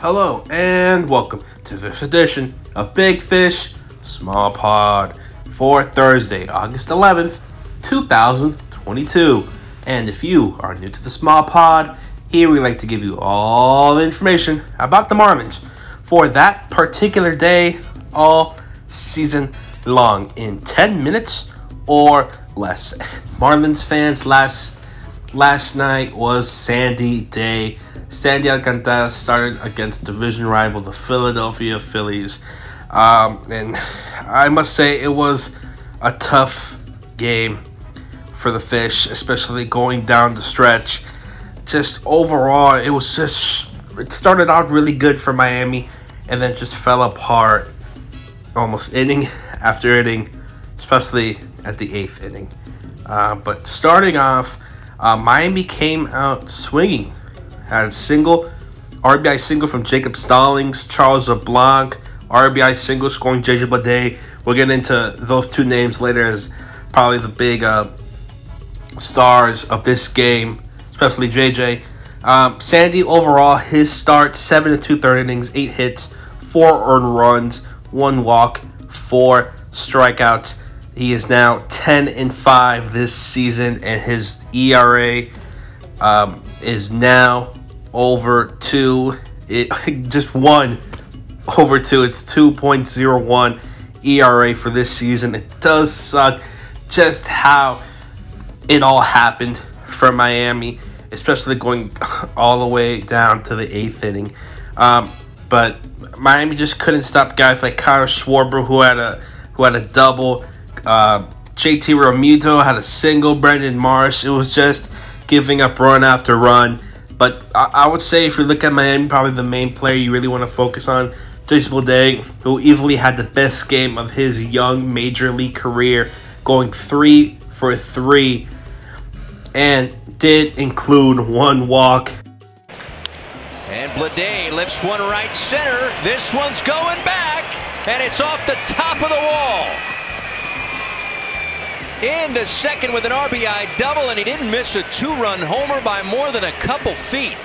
Hello and welcome to this edition of Big Fish Small Pod for Thursday, August 11th, 2022. And if you are new to the Small Pod, here we like to give you all the information about the Marlins for that particular day all season long in 10 minutes or less. Marlins fans last last night was Sandy Day Sandy Alcantara started against division rival the Philadelphia Phillies. Um, and I must say, it was a tough game for the Fish, especially going down the stretch. Just overall, it was just, it started out really good for Miami and then just fell apart almost inning after inning, especially at the eighth inning. Uh, but starting off, uh, Miami came out swinging had a single, RBI single from Jacob Stallings, Charles LeBlanc, RBI single scoring JJ Bleday. We'll get into those two names later as probably the big uh, stars of this game, especially JJ. Um, Sandy overall, his start seven and two third innings, eight hits, four earned runs, one walk, four strikeouts. He is now 10 and 5 this season, and his ERA um, is now over two. It just one over two. It's 2.01 ERA for this season. It does suck just how it all happened for Miami, especially going all the way down to the eighth inning. Um, but Miami just couldn't stop guys like Kyle Schwarber, who had a who had a double. Uh, JT Realmuto had a single. Brandon Marsh. It was just giving up run after run. But I, I, would say if you look at Miami, probably the main player you really want to focus on, Jason Bleday, who easily had the best game of his young major league career, going three for three, and did include one walk. And Bleday lifts one right center. This one's going back, and it's off the top of the wall into second with an RBI double, and he didn't miss a two-run homer by more than a couple feet.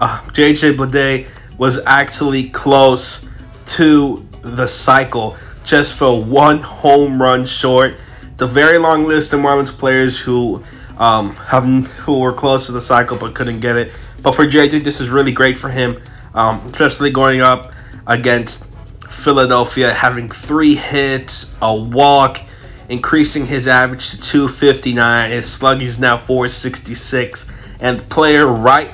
Uh, JJ Bleday was actually close to the cycle, just for one home run short. The very long list of Marlins players who um, have, who were close to the cycle but couldn't get it. But for JJ, this is really great for him, um, especially going up against Philadelphia, having three hits, a walk increasing his average to 259. His slug is now 466. And the player right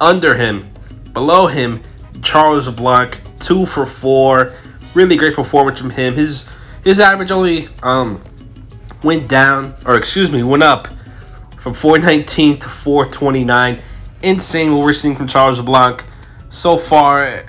under him, below him, Charles Blanc, two for four. Really great performance from him. His his average only um went down, or excuse me, went up from 419 to 429. Insane what we're seeing from Charles Blanc. So far,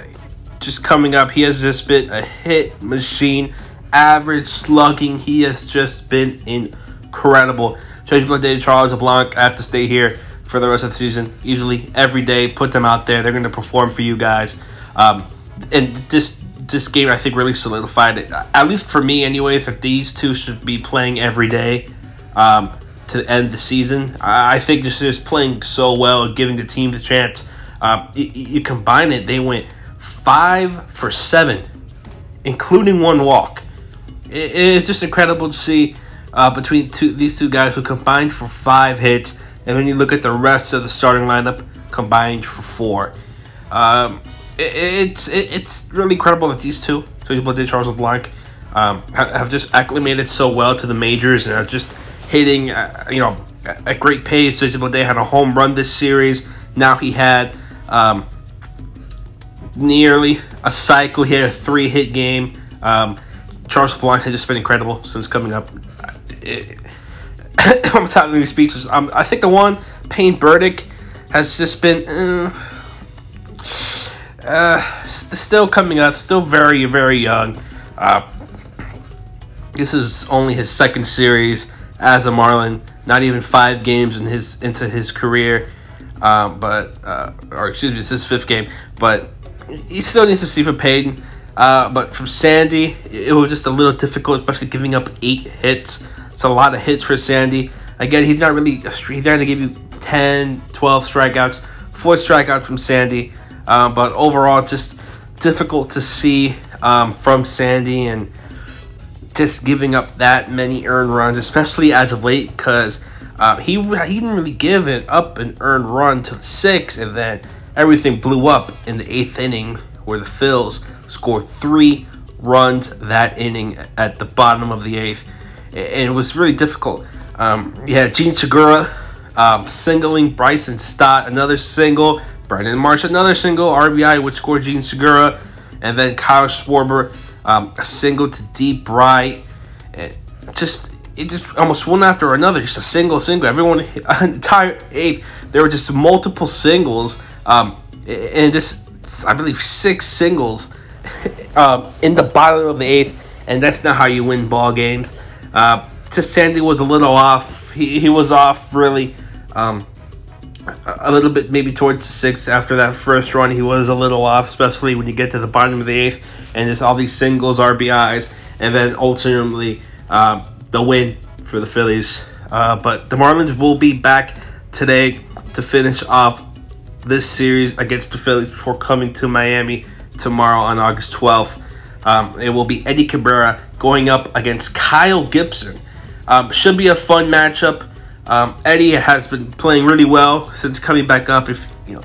just coming up, he has just been a hit machine average slugging. He has just been incredible. Tracy Day, Charles LeBlanc, I have to stay here for the rest of the season. Usually every day, put them out there. They're going to perform for you guys. Um, and this this game, I think, really solidified it. At least for me, anyways, that these two should be playing every day um, to end the season. I think just just playing so well, giving the team the chance. Uh, you, you combine it, they went five for seven, including one walk it is just incredible to see uh, between two, these two guys who combined for five hits, and when you look at the rest of the starting lineup, combined for four. Um, it, it's it, it's really incredible that these two, Sergio Blade Charles LeBlanc, um, have, have just acclimated so well to the majors and are just hitting, uh, you know, at great pace. Sergio Blade had a home run this series. Now he had um, nearly a cycle. He had a three hit game. Um, Charles LeBlanc has just been incredible since coming up. It, I'm telling you speeches. Um, I think the one Peyton Burdick has just been uh, uh, still coming up, still very very young. Uh, this is only his second series as a Marlin. Not even five games in his into his career, um, but uh, or excuse me, it's his fifth game. But he still needs to see from Peyton. Uh, but from Sandy, it was just a little difficult, especially giving up eight hits. It's a lot of hits for Sandy. Again, he's not really a, he's not going to give you 10, 12 strikeouts. Four strikeouts from Sandy. Uh, but overall, just difficult to see um, from Sandy and just giving up that many earned runs, especially as of late, because uh, he he didn't really give it up an earned run to the six, and then everything blew up in the eighth inning where the Phils scored three runs that inning at the bottom of the eighth, and it was really difficult. Um, you had Jean Segura um, singling Bryson Stott, another single. Brandon Marsh, another single. RBI would score Jean Segura. And then Kyle Schwarber, um, a single to deep right. Just it just almost one after another, just a single, single. Everyone, entire eighth, there were just multiple singles. Um, and this, I believe, six singles um, in the bottom of the eighth. And that's not how you win ball games. Uh, Sandy was a little off. He, he was off really um, a little bit maybe towards the sixth after that first run. He was a little off, especially when you get to the bottom of the eighth and there's all these singles, RBIs, and then ultimately um, the win for the Phillies. Uh, but the Marlins will be back today to finish off this series against the Phillies before coming to Miami tomorrow on August 12th. Um, it will be Eddie Cabrera going up against Kyle Gibson. Um, should be a fun matchup. Um, Eddie has been playing really well since coming back up. If you know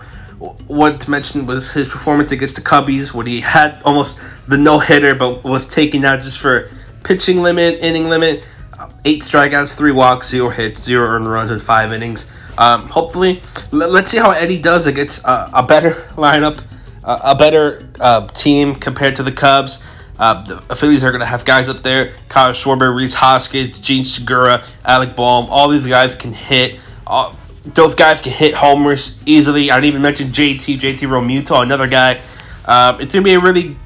what to mention was his performance against the Cubbies, when he had almost the no hitter, but was taken out just for pitching limit, inning limit. Uh, eight strikeouts, three walks, zero hits, zero earned runs in five innings. Um, hopefully, l- let's see how Eddie does against uh, a better lineup, uh, a better uh, team compared to the Cubs. Uh, the Phillies are going to have guys up there Kyle Schwarber, Rhys Hoskins, Jean Segura, Alec Bohm. All these guys can hit. Uh, those guys can hit homers easily. I didn't even mention JT, JT Realmuto, another guy. Uh, it's going to be a really,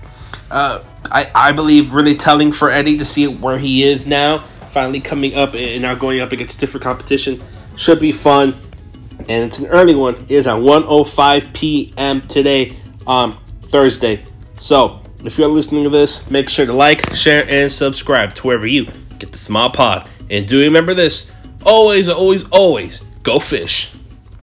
uh, I, I believe, really telling for Eddie to see where he is now. Finally coming up and now going up against different competition. Should be fun. And it's an early one. It is at 1.05 p.m. today on Thursday. So, if you're listening to this, make sure to like, share, and subscribe to wherever you get the small pod. And do remember this always, always, always go fish.